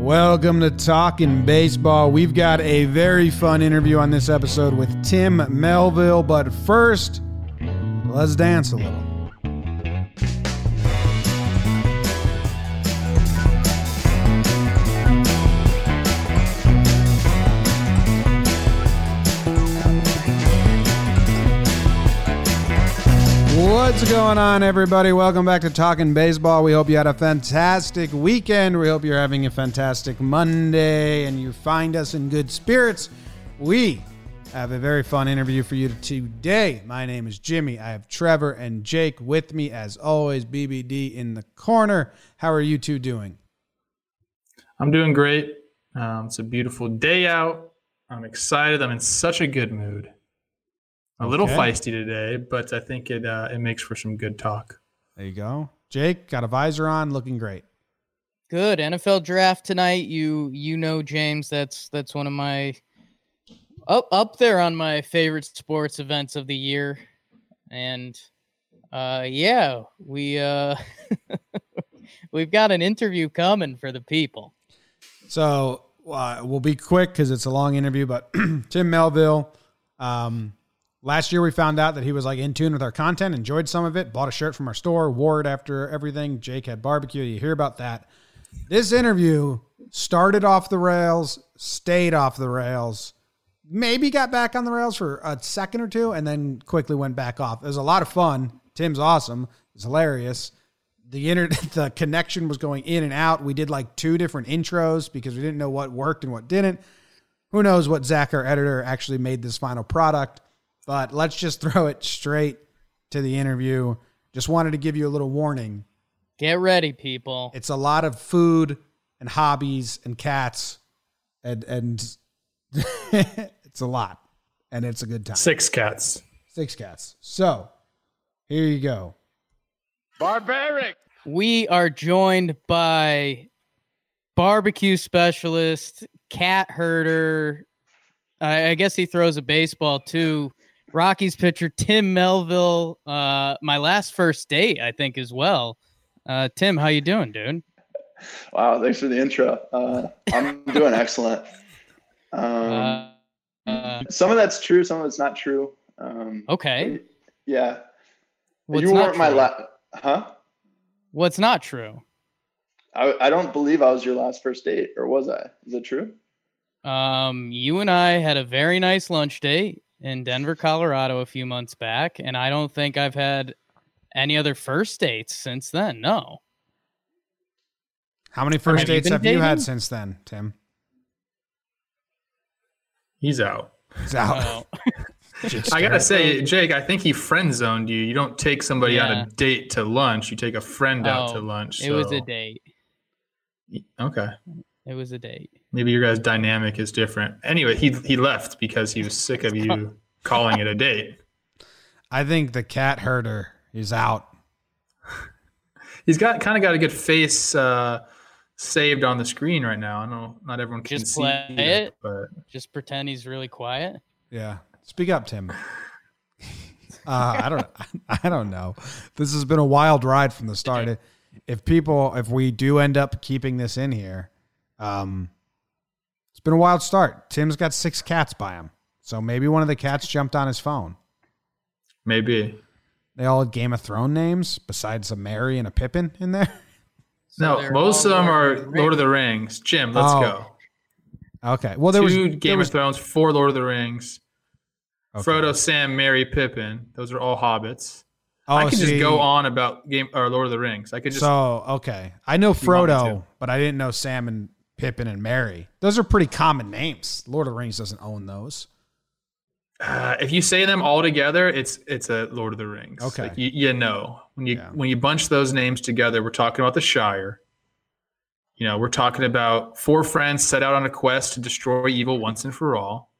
Welcome to Talking Baseball. We've got a very fun interview on this episode with Tim Melville, but first, let's dance a little. What's going on, everybody? Welcome back to Talking Baseball. We hope you had a fantastic weekend. We hope you're having a fantastic Monday and you find us in good spirits. We have a very fun interview for you today. My name is Jimmy. I have Trevor and Jake with me, as always. BBD in the corner. How are you two doing? I'm doing great. Um, it's a beautiful day out. I'm excited. I'm in such a good mood. A little feisty today, but I think it uh, it makes for some good talk. There you go. Jake, got a visor on, looking great. Good NFL draft tonight. You you know James. That's that's one of my up up there on my favorite sports events of the year, and uh yeah, we uh we've got an interview coming for the people. So uh, we'll be quick because it's a long interview. But Tim Melville, um, last year we found out that he was like in tune with our content, enjoyed some of it, bought a shirt from our store, wore it after everything. Jake had barbecue. You hear about that. This interview started off the rails, stayed off the rails, maybe got back on the rails for a second or two, and then quickly went back off. It was a lot of fun. Tim's awesome. It's hilarious the internet the connection was going in and out. We did like two different intros because we didn't know what worked and what didn't. Who knows what Zach, our editor, actually made this final product. But let's just throw it straight to the interview. Just wanted to give you a little warning. Get ready, people. It's a lot of food and hobbies and cats and and it's a lot. And it's a good time. Six cats. Six cats. So here you go. Barbaric. We are joined by barbecue specialist, cat herder. I, I guess he throws a baseball too. Rockies pitcher Tim Melville. Uh, my last first date, I think, as well. Uh, Tim, how you doing, dude? Wow, thanks for the intro. Uh, I'm doing excellent. Um, Uh, some of that's true, some of it's not true. Um, okay. yeah, What's you weren't my last, huh? What's not true? I, I don't believe I was your last first date, or was I? Is it true? Um, you and I had a very nice lunch date in Denver, Colorado, a few months back, and I don't think I've had any other first dates since then. No. How many first Have dates been have you had since then, Tim? He's out. It's out. Oh. No. I gotta say, Jake, I think he friend zoned you. You don't take somebody on Yeah. a date to lunch. You take a friend out to Oh, lunch. It was a date. Okay, It was a date. maybe your guys' dynamic is different. Anyway, he he left because he was sick of you calling it a date. I think the cat herder is out. He's got kind of got a good face uh, saved on the screen right now. I know not everyone can Just see play it, it. but Just pretend he's really quiet. Yeah. Speak up, Tim. Uh, I don't. I don't know. This has been a wild ride from the start. If people, if we do end up keeping this in here, um, it's been a wild start. Tim's got six cats by him, so maybe one of the cats jumped on his phone. maybe. They all had Game of Thrones names, besides a Merry and a Pippin in there. So no, most of them are Lord of the Lord of the Rings. Jim, let's Oh, go. Okay. Well, there Two there Game was, of Thrones, four Lord of the Rings. okay. Frodo, Sam, Merry, Pippin. Those are all hobbits. Oh, I could just go on about Game or Lord of the Rings. I could just so okay, I know you want me Frodo, but I didn't know Sam and Pippin and Merry. Those are pretty common names. Lord of the Rings doesn't own those. uh, if you say them all together, it's it's a Lord of the Rings. Okay. Like, you, you know when you Yeah. when you bunch those names together, we're talking about the Shire. You know, we're talking about four friends set out on a quest to destroy evil once and for all.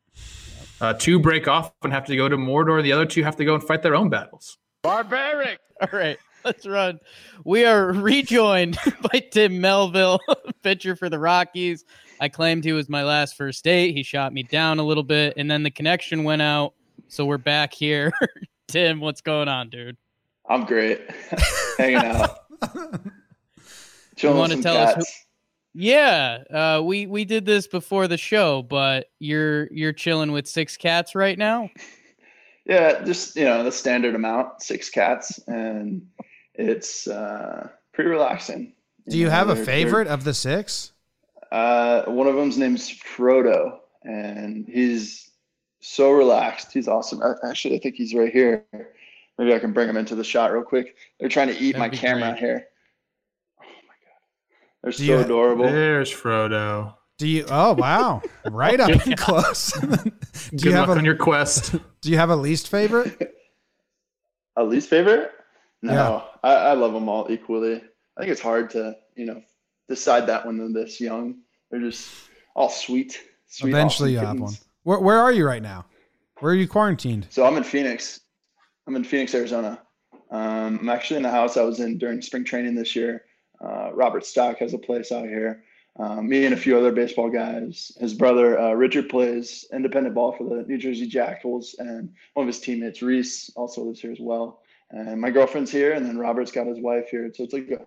Uh, two break off and have to go to Mordor. The other two have to go and fight their own battles. Barbaric. All right, let's run. We are rejoined by Tim Melville, pitcher for the Rockies. I claimed he was my last first date. He shot me down a little bit, and then the connection went out. So we're back here. Tim, what's going on, dude? I'm great. Hanging out. Chilling wanna with some tell us who- Yeah, uh, we we did this before the show, but you're you're chilling with six cats right now. Yeah, just you know the standard amount, six cats, and it's uh, pretty relaxing. Do you know, have a favorite of the six? Uh, one of them's name's Frodo, and he's so relaxed. He's awesome. Actually, I think he's right here. Maybe I can bring him into the shot real quick. They're trying to eat That'd my camera great. here. Oh my god, they're Do so you- adorable. There's Frodo. Do you? Oh wow, right up and close. do Good you have luck a on your quest. Do you have a least favorite? A least favorite? No, Yeah. I, I love them all equally. I think it's hard to, you know, decide that when they're this young. They're just all sweet. sweet Eventually, you awesome have one. Where Where are you right now? Where are you quarantined? So I'm in Phoenix. I'm in Phoenix, Arizona. Um, I'm actually in the house I was in during spring training this year. Uh, Robert Stock has a place out here. Um, me and a few other baseball guys. His brother uh, Richard plays independent ball for the New Jersey Jackals, and one of his teammates Reese also lives here as well. And my girlfriend's here, and then Robert's got his wife here. So it's like a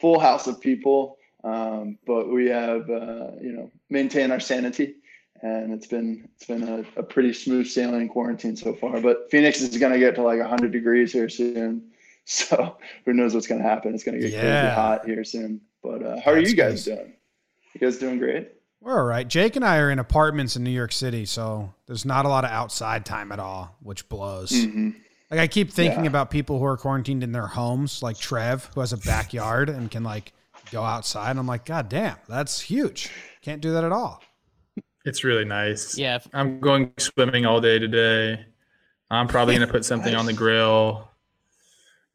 full house of people. Um, but we have uh, you know maintained our sanity and it's been it's been a, a pretty smooth sailing quarantine so far. But Phoenix is going to get to like 100 degrees here soon, so who knows what's going to happen? It's going to get Yeah. crazy hot here soon. But uh, how are you guys good. doing? You guys doing great? We're all right. Jake and I are in apartments in New York City, so there's not a lot of outside time at all, which blows. hmm Like I keep thinking Yeah. about people who are quarantined in their homes, like Trev, who has a backyard and can like go outside. I'm like, God damn, that's huge. Can't do that at all. It's really nice. Yeah, if- I'm going swimming all day today. I'm probably going to put something on the grill.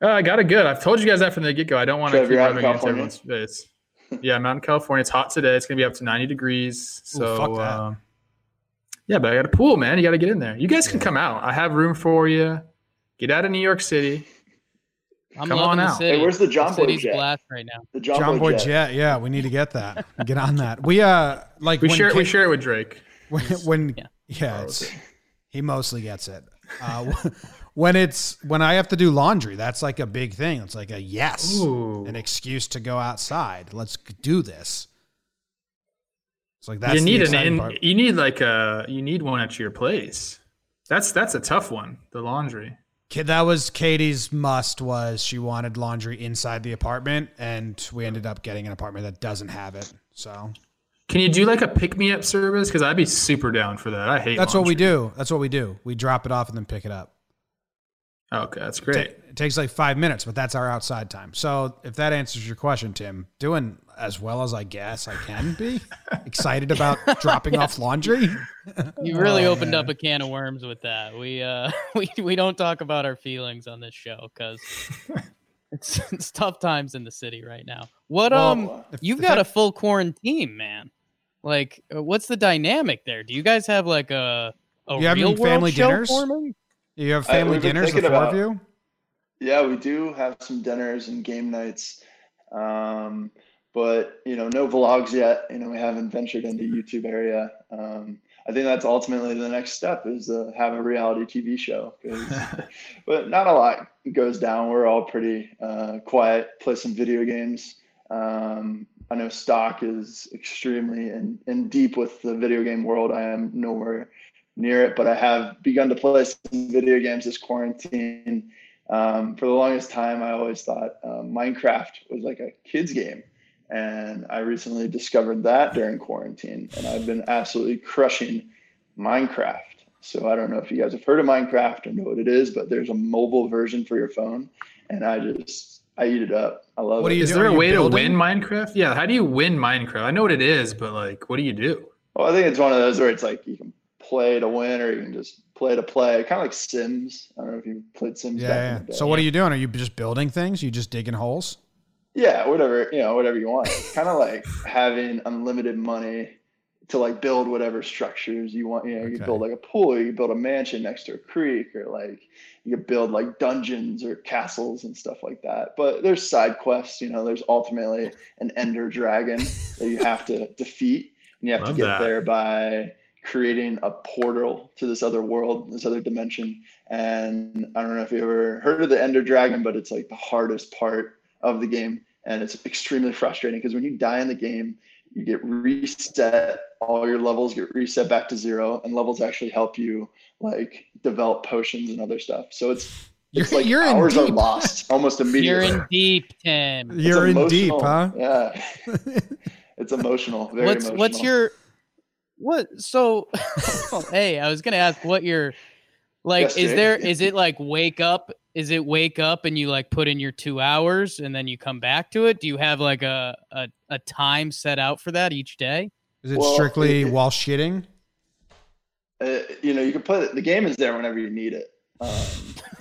Uh, I got it good. I've told you guys that from the get go. I don't want to Trev, keep you're out in rubbing into California? everyone's face. Yeah, I'm out in California. It's hot today. It's going to be up to 90 degrees. Ooh, So, fuck that. um, yeah, but I got a pool, man. You got to get in there. You guys can come out. I have room for you. Get out of New York City. I'm Come on the out. city. Hey, where's the John the Boy city's jet? blast right now. The John, Jomboy Boy Jet. Jet. yeah, we need to get that. Get on that. We uh like We when share. we share it with Drake. when, when Yeah. yeah, it's, he mostly gets it. Uh, when it's when I have to do laundry, that's like a big thing. It's like a yes, Ooh. an excuse to go outside. Let's do this. It's like that's you the need an in, part. you need like a you need one at your place. That's that's a tough one. The laundry. That was Katie's must was she wanted laundry inside the apartment, and we ended up getting an apartment that doesn't have it. So Can you do like a pick me up service? Because I'd be super down for that. I hate. that's what we do. That's what we do. We drop it off and then pick it up. Okay, that's great. It takes like five minutes, but that's our outside time. So if that answers your question, Tim, doing as well as I guess I can be, excited about dropping off laundry. You really Oh, opened man. up a can of worms with that. We uh we we don't talk about our feelings on this show because it's it's tough times in the city right now. What Well, um if- you've if got that- a full quarantine, man. Like uh, what's the dynamic there? Do you guys have like a a You having real world family show dinners? forming? You have family we've dinners, the thinking four of about- you. Yeah, we do have some dinners and game nights, um, but you know, no vlogs yet. You know, we haven't ventured into YouTube area. Um, I think that's ultimately the next step is to have a reality TV show. but not a lot goes down. We're all pretty uh, quiet. Play some video games. Um, I know Stock is extremely in, in deep with the video game world. I am nowhere near it, but I have begun to play some video games this quarantine. Um, for the longest time, I always thought um, Minecraft was like a kid's game. And I recently discovered that during quarantine, and I've been absolutely crushing Minecraft. So I don't know if you guys have heard of Minecraft or know what it is, but there's a mobile version for your phone, and I just I eat it up. I love What it. you Is there Are a way building? to win Minecraft? Yeah. How do you win Minecraft? I know what it is, but like, what do you do? Well, I think it's one of those where it's like you can play to win, or you can just play to play. Kind of like Sims. I don't know if you played Sims. Yeah, back yeah. in the day. So what are you doing? Are you just building things? Are you just digging holes? Yeah, whatever you know, whatever you want. kind of like having unlimited money to like build whatever structures you want. You know, you Okay. could build like a pool, you build a mansion next to a creek, or like you build like dungeons or castles and stuff like that. But there's side quests. You know, there's ultimately an Ender dragon that you have to defeat, and you have Love to get that. there by creating a portal to this other world, this other dimension. And I don't know if you ever heard of the Ender Dragon, but it's like the hardest part of the game. and it's extremely frustrating because when you die in the game, you get reset. All your levels get reset back to zero, and levels actually help you like develop potions and other stuff. So it's You're, it's like you're in hours are deep. lost almost immediately You're in deep, Tim. It's You're in deep, huh? Yeah, it's emotional. Very what's emotional. what's your what? So, oh, hey, I was gonna ask what your like. Yes, is Jay. there is it like wake up? Is it wake up and you like put in your two hours and then you come back to it? Do you have like a a, a time set out for that each day? Is it Well, strictly it- while shitting? uh, you know, you can play it. The game is there whenever you need it. Um,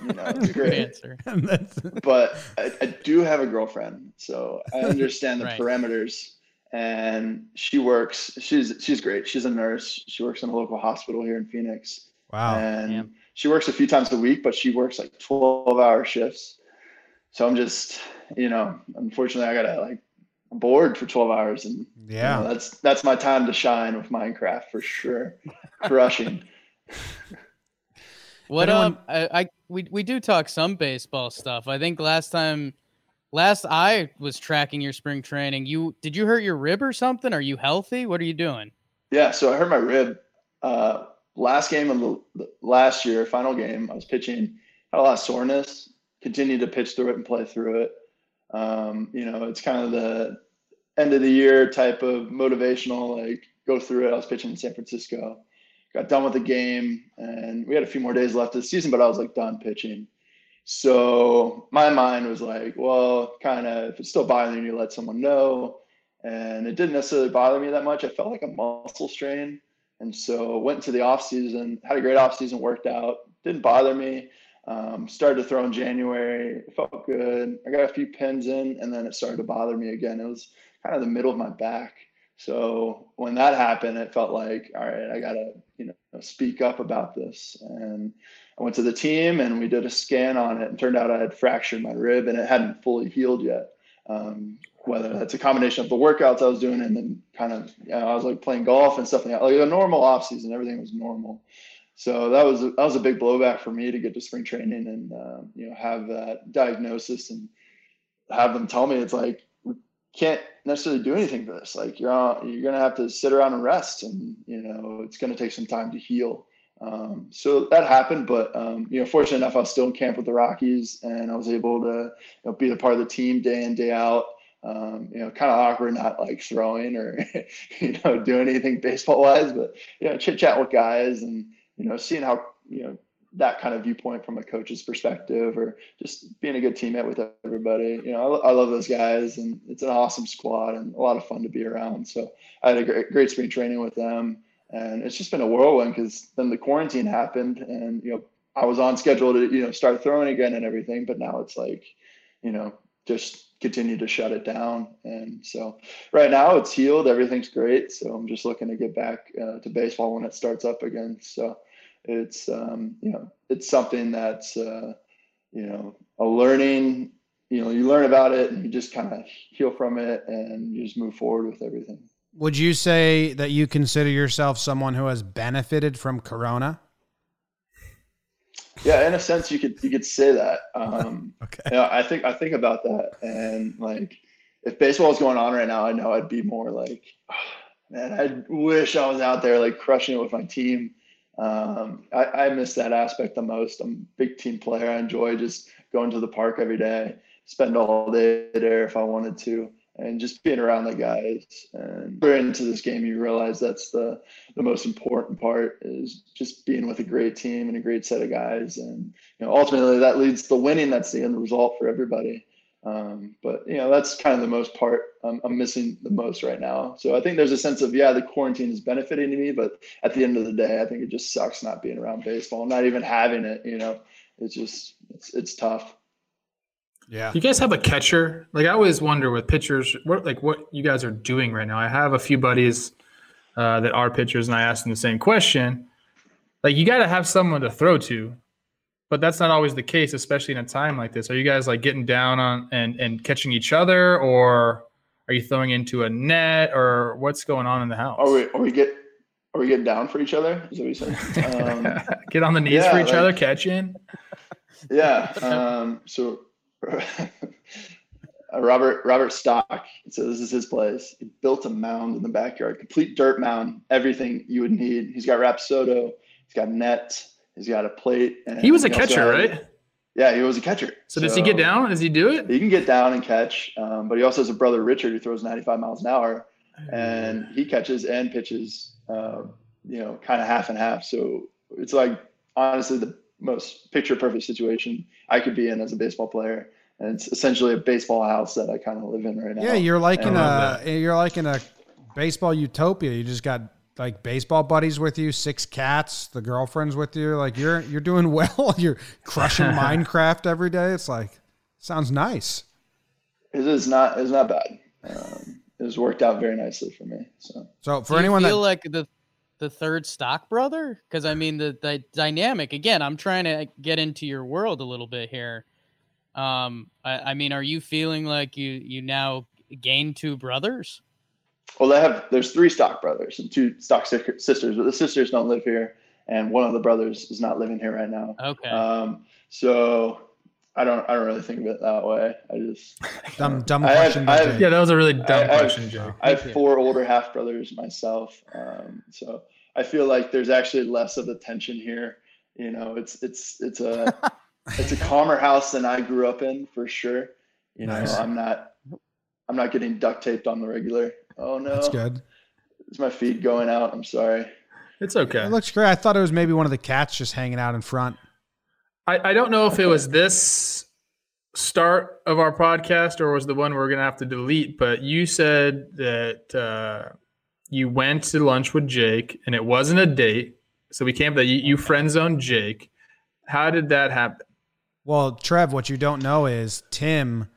you know, it's Good great. answer. But I, I do have a girlfriend, so I understand the Right. parameters. And she works. She's she's great. She's a nurse. She works in a local hospital here in Phoenix, wow. and Damn. She works a few times a week. But she works like twelve hour shifts. So I'm just, you know, unfortunately, I gotta like I'm bored for twelve hours, and you Yeah. know, that's that's my time to shine with Minecraft for sure, crushing. What um I, I we we do talk some baseball stuff. I think last time last I was tracking your spring training, you did you hurt your rib or something? Are you healthy? What are you doing? Yeah, so I hurt my rib. Uh, last game of the, last year, final game, I was pitching, had a lot of soreness. Continued to pitch through it and play through it. Um, you know, it's kind of the end of the year type of motivational, like go through it. I was pitching in San Francisco, got done with the game, and we had a few more days left of the season, but I was like done pitching. So my mind was like, well, kind of, if it's still bothering you, let someone know and it didn't necessarily bother me that much. I felt like a muscle strain, and so went into the off season. Had a great off season, worked out, didn't bother me. Um, started to throw in January, it felt good. I got a few pins in, and then it started to bother me again. It was kind of the middle of my back. So when that happened, it felt like, all right, I gotta, you know, speak up about this. And I went to the team, and we did a scan on it, and turned out I had fractured my rib, and it hadn't fully healed yet. Um, whether that's a combination of the workouts I was doing and then kind of you know, I was like playing golf and stuff like that. Like a normal off season, everything was normal. So that was that was a big blowback for me to get to spring training and um, you know have that diagnosis and have them tell me it's like we can't necessarily do anything for this. Like you're you're gonna have to sit around and rest, and you know it's gonna take some time to heal. Um, so that happened, but um, you know, fortunate enough, I was still in camp with the Rockies, and I was able to you know, be a part of the team day in day out. Um, you know, kind of awkward, not like throwing or you know doing anything baseball wise, but you know, chit chat with guys and you know, seeing how you know that kind of viewpoint from a coach's perspective, or just being a good teammate with everybody. You know, I, I love those guys, and it's an awesome squad and a lot of fun to be around. So I had a great, great spring training with them, and it's just been a whirlwind because then the quarantine happened, and you know, I was on schedule to you know start throwing again and everything, but now it's like, you know, just continue to shut it down. And so right now it's healed, everything's great. So I'm just looking to get back uh, to baseball when it starts up again. So it's um, you know it's something that's uh, you know a learning. You know, you learn about it and you just kind of heal from it and you just move forward with everything. Would you say that you consider yourself someone who has benefited from Corona? Yeah, in a sense, you could you could say that. Um, Okay. Yeah, I think I think about that, and like, if baseball was going on right now, I know I'd be more like, "Ah, man, I wish I was out there like crushing it with my team. Um, I, I miss that aspect the most. I'm a big team player. I enjoy just going to the park every day, spend all day there if I wanted to, and just being around the guys. And we're into this game, you realize that's the the most important part is just being with a great team and a great set of guys. And you know, ultimately that leads to winning. That's the end result for everybody. Um, but you know, that's kind of the most part I'm, I'm missing the most right now. So I think there's a sense of yeah, the quarantine is benefiting me, but at the end of the day, I think it just sucks not being around baseball, not even having it. You know, it's just it's it's tough. Yeah. You guys have a catcher? Like I always wonder with pitchers, what like what you guys are doing right now. I have a few buddies uh, that are pitchers, and I asked them the same question. Like you got to have someone to throw to, but that's not always the case, especially in a time like this. Are you guys like getting down on and and catching each other, or are you throwing into a net, or what's going on in the house? Are we are we get are we getting down for each other? Is that what you said? Um, Get on the knees yeah, for each like- other, catching. Yeah. Um, so Robert Robert Stock. So this is his place. He built a mound in the backyard, complete dirt mound, everything you would need. He's got Rapsodo. He's got net. He's got a plate. And He was a he catcher, right? Yeah, he was a catcher. So does he get down? Does he do it? He can get down and catch, um, but he also has a brother Richard who throws 95 miles an hour, and he catches and pitches, uh, you know, kind of half and half. So it's like honestly the most picture perfect situation I could be in as a baseball player, and it's essentially a baseball house that I kind of live in right now. Yeah, you're like I in a you're like in a baseball utopia. You just got like baseball buddies with you, six cats, the girlfriend's with you. Like you're you're doing well. You're crushing Minecraft every day. It's like sounds nice. it is not it's not bad. Um, it has worked out very nicely for me. So So for Do you anyone feel that like the the third stock brother? Because I mean the the dynamic again. I'm trying to get into your world a little bit here. Um, I, I mean, are you feeling like you you now gain two brothers? Well, they have there's three stock brothers and two stock sisters, but the sisters don't live here, and one of the brothers is not living here right now. Okay. Um, so I don't I don't really think of it that way. I just dumb dumb I question. by I have- Yeah, that was a really dumb I- I- question, Joe. I have Thank you. four older half brothers myself, um, so I feel like there's actually less of the tension here. You know, it's it's it's a it's a calmer house than I grew up in for sure. You know, Nice. I'm not I'm not getting duct taped on the regular. Oh no, That's good. is my feed going out? I'm sorry. It's okay. It looks great. I thought it was maybe one of the cats just hanging out in front. I, I don't know if it was this start of our podcast or was the one we're gonna have to delete, but you said that uh, you went to lunch with Jake and it wasn't a date. So we came that you, you friend zoned Jake. How did that happen? Well, Trev, what you don't know is Tim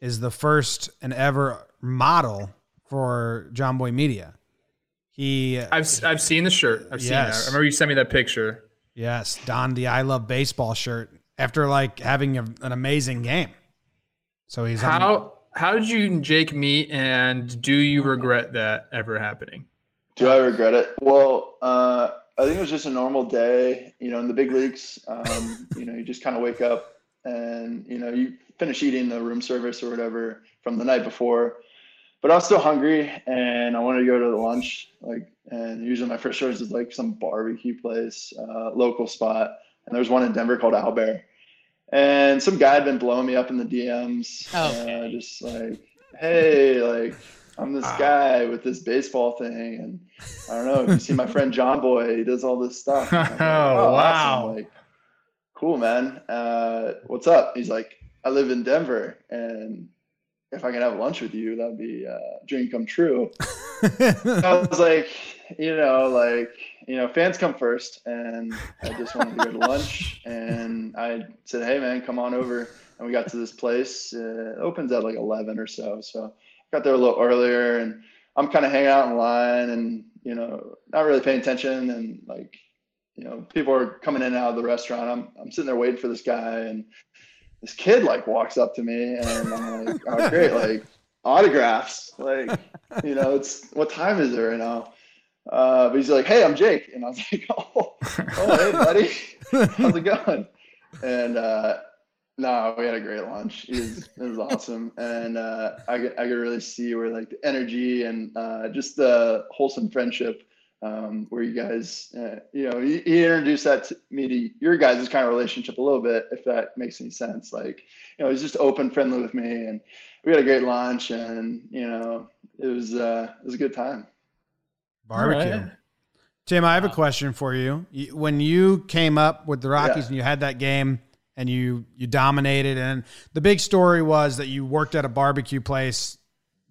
is the first and ever model for Jomboy Media. He I've I've seen the shirt. I've seen Yes. that. I remember you sent me that picture. yes donned the I Love Baseball shirt after like having a, an amazing game. So he's on- How how did you and Jake meet and do you regret that ever happening? Do I regret it? Well, uh, I think it was just a normal day. You know, in the big leagues, um, you know, you just kind of wake up and you know you finish eating the room service or whatever from the night before. But I was still hungry and I wanted to go to the lunch. Like, and usually my first choice is like some barbecue place, uh, local spot. And there's one in Denver called Owlbear. And some guy had been blowing me up in the DMs, Okay. uh, just like, hey, like I'm this Wow. guy with this baseball thing, and I don't know if you see my friend Jomboy, he does all this stuff. Like, Oh, wow. Like, cool, man. Uh, what's up? He's like, I live in Denver, and if I can have lunch with you, that'd be uh, a dream come true. I was like, you know, like, you know, fans come first, and I just wanted to go to lunch, and I said, hey, man, come on over, and we got to this place. Uh, it opens at like eleven or so, so got there a little earlier, and I'm kind of hanging out in line, and you know, not really paying attention, and like, you know, people are coming in and out of the restaurant. I'm I'm sitting there waiting for this guy, and this kid like walks up to me, and I'm like, oh great, like autographs, like you know, it's what time is it right now? Uh, but he's like, hey, I'm Jake, and I was like, oh, oh hey buddy, how's it going? And uh, no, we had a great lunch. It was, it was awesome, and uh, I could I could really see where like the energy and uh, just the wholesome friendship um, where you guys, uh, you know, he, introduced that to me to your guys' kind of relationship a little bit, if that makes any sense. Like, you know, he's just open, friendly with me, and we had a great lunch, and you know, it was uh, it was a good time. Barbecue. All right. Tim, I have a uh, question for you. You- When you came up with the Rockies Yeah. and you had that game and you you dominated, and the big story was that you worked at a barbecue place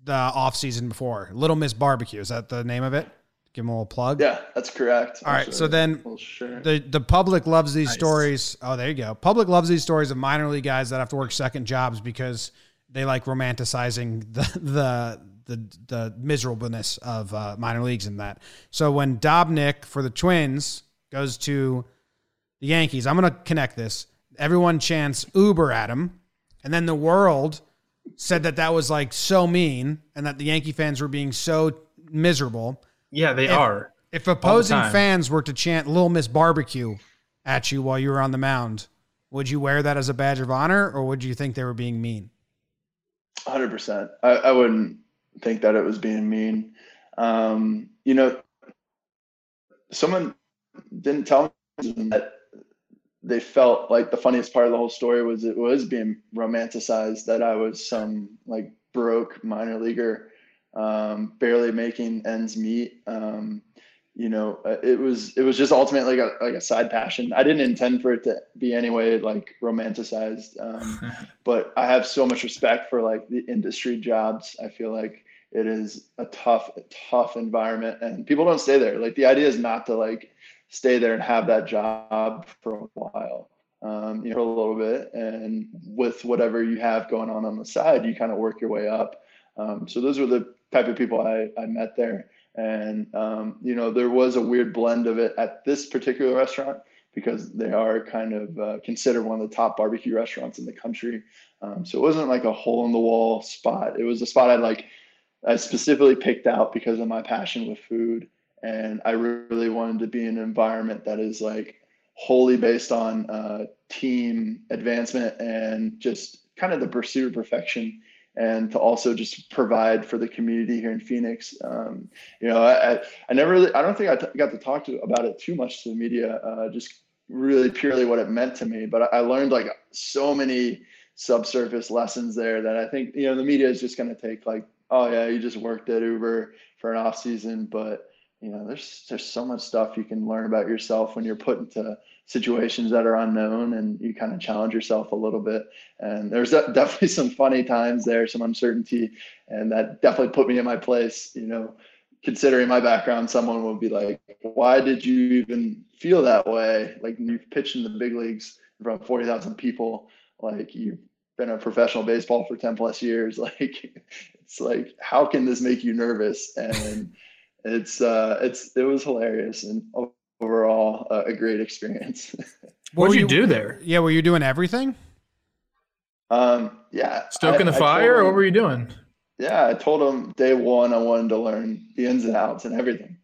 the off season before, Little Miss Barbecue. Is that the name of it? Give them a little plug. Yeah, that's correct. All right, so then well, sure. the the public loves these Nice. stories. Oh, there you go. Public loves these stories of minor league guys that have to work second jobs because they like romanticizing the the the, the miserableness of uh, minor leagues and that. So when Dobnak for the Twins goes to the Yankees, I'm going to connect this. Everyone chants Uber at him, and then the world said that that was like so mean, and that the Yankee fans were being so miserable. Yeah, they If- are. If opposing fans were to chant Little Miss Barbecue at you while you were on the mound, would you wear that as a badge of honor or would you think they were being mean? Hundred percent. I, I wouldn't think that it was being mean. Um, you know, someone didn't tell me that they felt like the funniest part of the whole story was it was being romanticized that I was some like broke minor leaguer, um, barely making ends meet. Um, you know, uh, it was it was just ultimately like a like a side passion. I didn't intend for it to be anyway like romanticized, um, but I have so much respect for like the industry jobs. I feel like it is a tough, tough environment, and people don't stay there. Like the idea is not to like stay there and have that job for a while, um, you know, a little bit, and with whatever you have going on on the side, you kind of work your way up. Um, so those were the type of people I, I met there and, um, you know, there was a weird blend of it at this particular restaurant because they are kind of uh, considered one of the top barbecue restaurants in the country. Um, so it wasn't like a hole in the wall spot. It was a spot I like, I specifically picked out because of my passion with food. And I really wanted to be in an environment that is like wholly based on uh, team advancement and just kind of the pursuit of perfection and to also just provide for the community here in Phoenix. Um, you know, I, I never really, I don't think I t- got to talk to about it too much to the media, uh, just really purely what it meant to me. But I learned like so many subsurface lessons there that I think, you know, the media is just going to take like, oh yeah, you just worked at Uber for an off season, but you know, there's, there's so much stuff you can learn about yourself when you're put into situations that are unknown and you kind of challenge yourself a little bit. And there's definitely some funny times there, some uncertainty, and that definitely put me in my place. You know, considering my background, someone would be like, "Why did you even feel that way? Like you've pitched in the big leagues in front of forty thousand people, like you've been a professional baseball for ten plus years. Like it's like, how can this make you nervous?" And it's uh, it's it was hilarious and overall uh, a great experience. what did you, do there? Yeah, were you doing everything? Um, yeah. Stoking I, the fire, him, what were you doing? Yeah, I told them day one I wanted to learn the ins and outs and everything.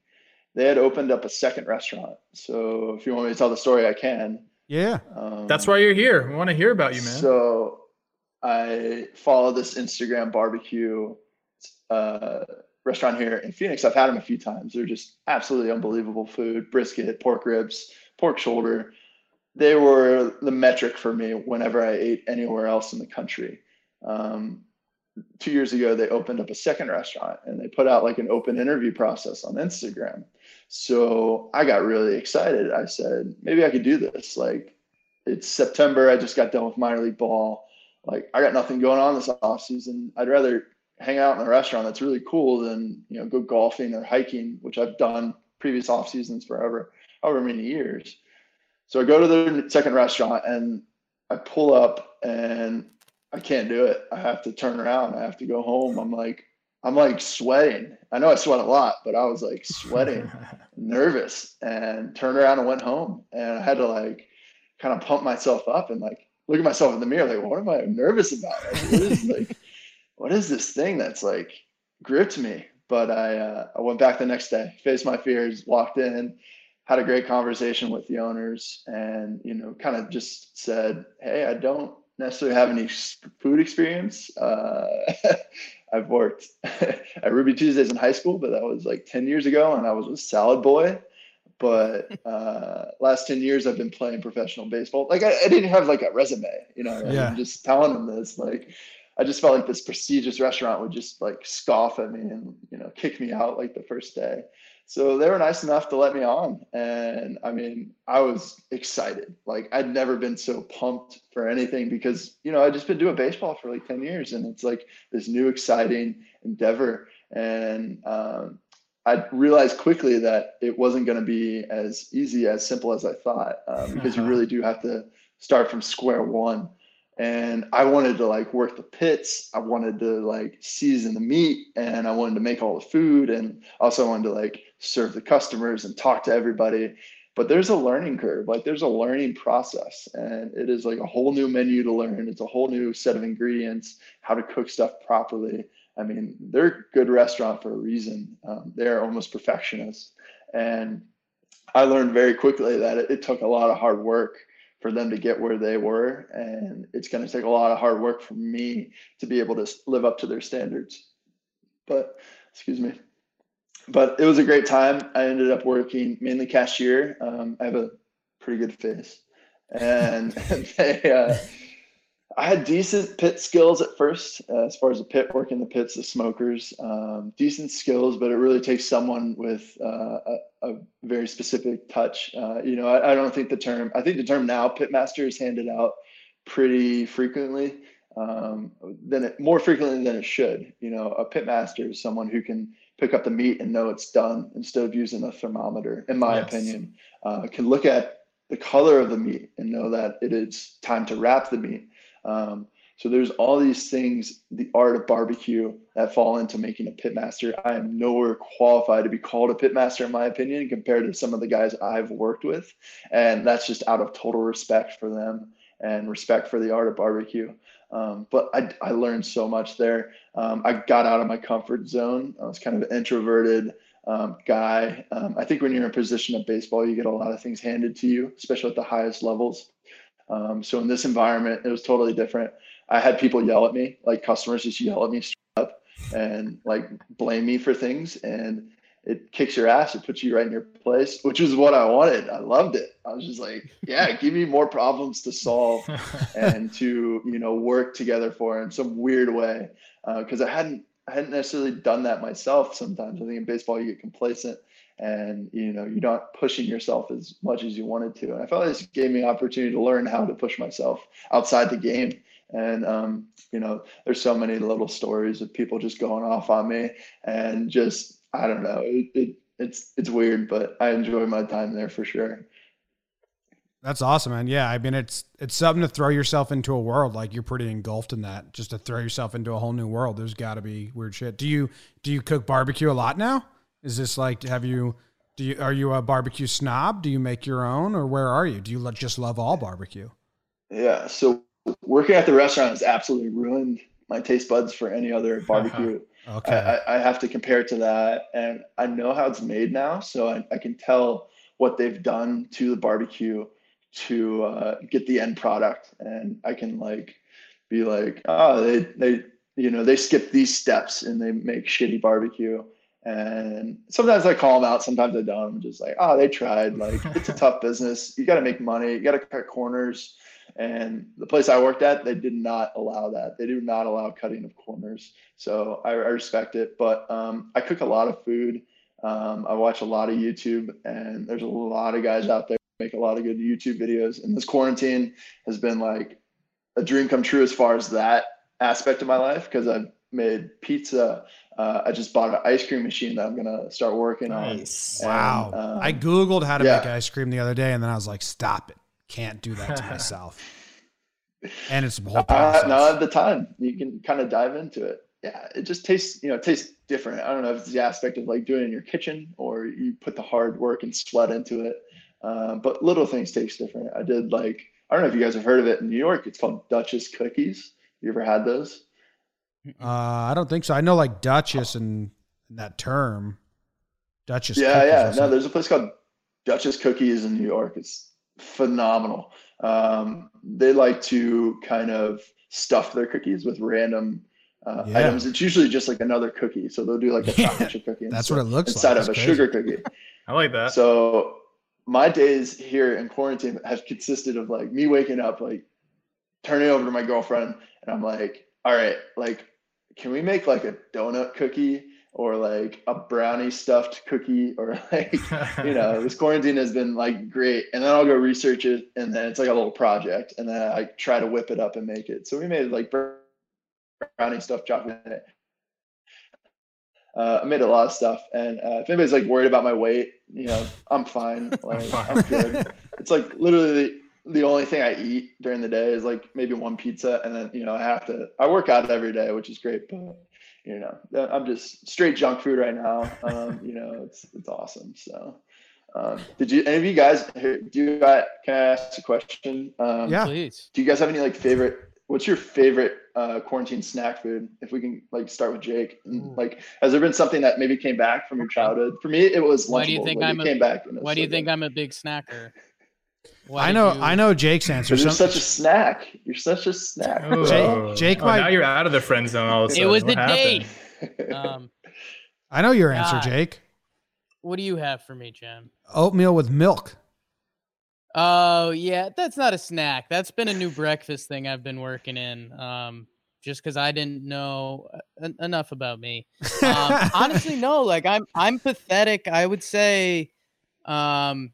They had opened up a second restaurant, so if you want me to tell the story, I can. Yeah, um, that's why you're here. We want to hear about you, man. So I follow this Instagram barbecue uh, restaurant here in Phoenix. I've had them a few times. They're just absolutely unbelievable food brisket, pork ribs, pork shoulder. They were the metric for me whenever I ate anywhere else in the country. Um, two years ago, they opened up a second restaurant and they put out like an open interview process on Instagram. So I got really excited. I said, maybe I could do this. Like, it's September. I just got done with minor league ball. Like, I got nothing going on this off season. I'd rather hang out in a restaurant that's really cool than you know go golfing or hiking, which I've done previous off seasons forever, however many years. So I go to the second restaurant and I pull up and I can't do it. I have to turn around. I have to go home. I'm like, I'm like sweating. I know I sweat a lot, but I was like sweating, nervous, and turned around and went home. And I had to like kind of pump myself up and like look at myself in the mirror, like, what am I nervous about? Like, what is like what is this thing that's like gripped me? But I uh, I went back the next day, faced my fears, walked in, had a great conversation with the owners, and you know, kind of just said, "Hey, I don't necessarily have any food experience. Uh, I've worked at Ruby Tuesdays in high school, but that was like 10 years ago, and I was a salad boy. But uh, last 10 years, I've been playing professional baseball. Like, I, I didn't have like a resume, you know, yeah. I'm just telling them this. Like, I just felt like this prestigious restaurant would just like scoff at me and you know kick me out like the first day. So they were nice enough to let me on, and I mean I was excited. Like I'd never been so pumped for anything because you know I'd just been doing baseball for like ten years, and it's like this new exciting endeavor. And um, I realized quickly that it wasn't going to be as easy as simple as I thought um, because you really do have to start from square one and I wanted to like work the pits. I wanted to like season the meat and I wanted to make all the food and also I wanted to like serve the customers and talk to everybody. But there's a learning curve, like there's a learning process and it is like a whole new menu to learn. It's a whole new set of ingredients, how to cook stuff properly. I mean, they're a good restaurant for a reason. Um, they're almost perfectionists. And I learned very quickly that it, it took a lot of hard work for them to get where they were. And it's going to take a lot of hard work for me to be able to live up to their standards. But, excuse me. But it was a great time. I ended up working mainly cashier. Um, I have a pretty good face. And they, uh, I had decent pit skills at first, uh, as far as the pit work in the pits, the smokers, um, decent skills, but it really takes someone with uh, a, a, very specific touch. Uh, you know, I, I, don't think the term, I think the term now pit master is handed out pretty frequently, um, than it, more frequently than it should. You know, a pit master is someone who can pick up the meat and know it's done instead of using a thermometer, in my yes. opinion, uh, can look at the color of the meat and know that it is time to wrap the meat um, so there's all these things, the art of barbecue that fall into making a pitmaster. I am nowhere qualified to be called a pitmaster, in my opinion, compared to some of the guys I've worked with. And that's just out of total respect for them and respect for the art of barbecue. Um, but I, I learned so much there. Um, I got out of my comfort zone. I was kind of an introverted um, guy. Um, I think when you're in a position of baseball, you get a lot of things handed to you, especially at the highest levels. Um, so in this environment, it was totally different. I had people yell at me, like customers just yell at me straight up and like blame me for things. And it kicks your ass. It puts you right in your place, which is what I wanted. I loved it. I was just like, yeah, give me more problems to solve and to, you know, work together for in some weird way. Uh, Cause I hadn't, I hadn't necessarily done that myself. Sometimes I think in baseball, you get complacent and you know you're not pushing yourself as much as you wanted to. And i felt like this gave me opportunity to learn how to push myself outside the game. And um, you know there's so many little stories of people just going off on me and just i don't know it, it, it's it's weird but i enjoy my time there for sure. That's awesome man. Yeah i mean it's it's something to throw yourself into a world like you're pretty engulfed in that just to throw yourself into a whole new world. There's got to be weird shit. Do you do you cook barbecue a lot now is this like have you do you are you a barbecue snob? Do you make your own, or where are you? Do you just love all barbecue? Yeah, so working at the restaurant has absolutely ruined my taste buds for any other barbecue. okay, I, I, have to compare it to that, and I know how it's made now, so I, I can tell what they've done to the barbecue to uh, get the end product, and I can like be like, oh, they they you know they skip these steps and they make shitty barbecue and sometimes I call them out, sometimes I don't. I'm just like, oh, they tried. Like, it's a tough business. You got to make money. You got to cut corners. And the place I worked at, they did not allow that. They do not allow cutting of corners. So I, I respect it. But um, I cook a lot of food. Um, I watch a lot of YouTube, and there's a lot of guys out there make a lot of good YouTube videos. And this quarantine has been like a dream come true as far as that aspect of my life because I've made pizza. Uh, I just bought an ice cream machine that I'm gonna start working nice. on. Wow! um, I googled how to yeah. make ice cream the other day, and then I was like, "Stop it! Can't do that to myself." and it's whole. Uh, now at the time, you can kind of dive into it. Yeah, it just tastes, you know, it tastes different. I don't know if it's the aspect of like doing it in your kitchen or you put the hard work and sweat into it. Um, but little things taste different. I did like I don't know if you guys have heard of it in New York. It's called Duchess cookies. You ever had those? Uh, I don't think so. I know like Duchess and, that term. Duchess. Yeah, yeah. No, there's a place called Duchess Cookies in New York. It's phenomenal. Um, they like to kind of stuff their cookies with random uh, yeah. items. It's usually just like another cookie. So they'll do like a chocolate chip cookie. That's what it looks like inside like. of a crazy. sugar cookie. I like that. So my days here in quarantine have consisted of like me waking up, like turning over to my girlfriend, and I'm like, all right, like can we make like a donut cookie or like a brownie stuffed cookie or like you know this quarantine has been like great and then i'll go research it and then it's like a little project and then i try to whip it up and make it so we made like brownie stuffed chocolate uh, I made a lot of stuff, and uh, if anybody's like worried about my weight, you know, I'm fine. Like I'm good. It's like literally the only thing I eat during the day is like maybe one pizza, and then you know I have to. I work out every day, which is great, but you know I'm just straight junk food right now. Um, you know it's it's awesome. So, um, did you any of you guys do you guys, can I ask a question? Um, yeah, please. Do you guys have any like favorite? What's your favorite uh, quarantine snack food? If we can like start with Jake, like has there been something that maybe came back from your childhood? For me, it was. Why do you think I'm a, came back? Why do you think I'm a big snacker? Why I know. you- I know Jake's answer. You're Some- such a snack. You're such a snack. Oh. Jake- Jake oh, might- now you're out of the friend zone all of a It was What the happened? date. Um, I know your answer, God. Jake. what do you have for me, Jim? Oatmeal with milk. Oh yeah, that's not a snack. That's been a new breakfast thing I've been working in. Um, just because I didn't know uh, en- enough about me. Um, honestly, no. Like I'm, I'm pathetic. I would say, um,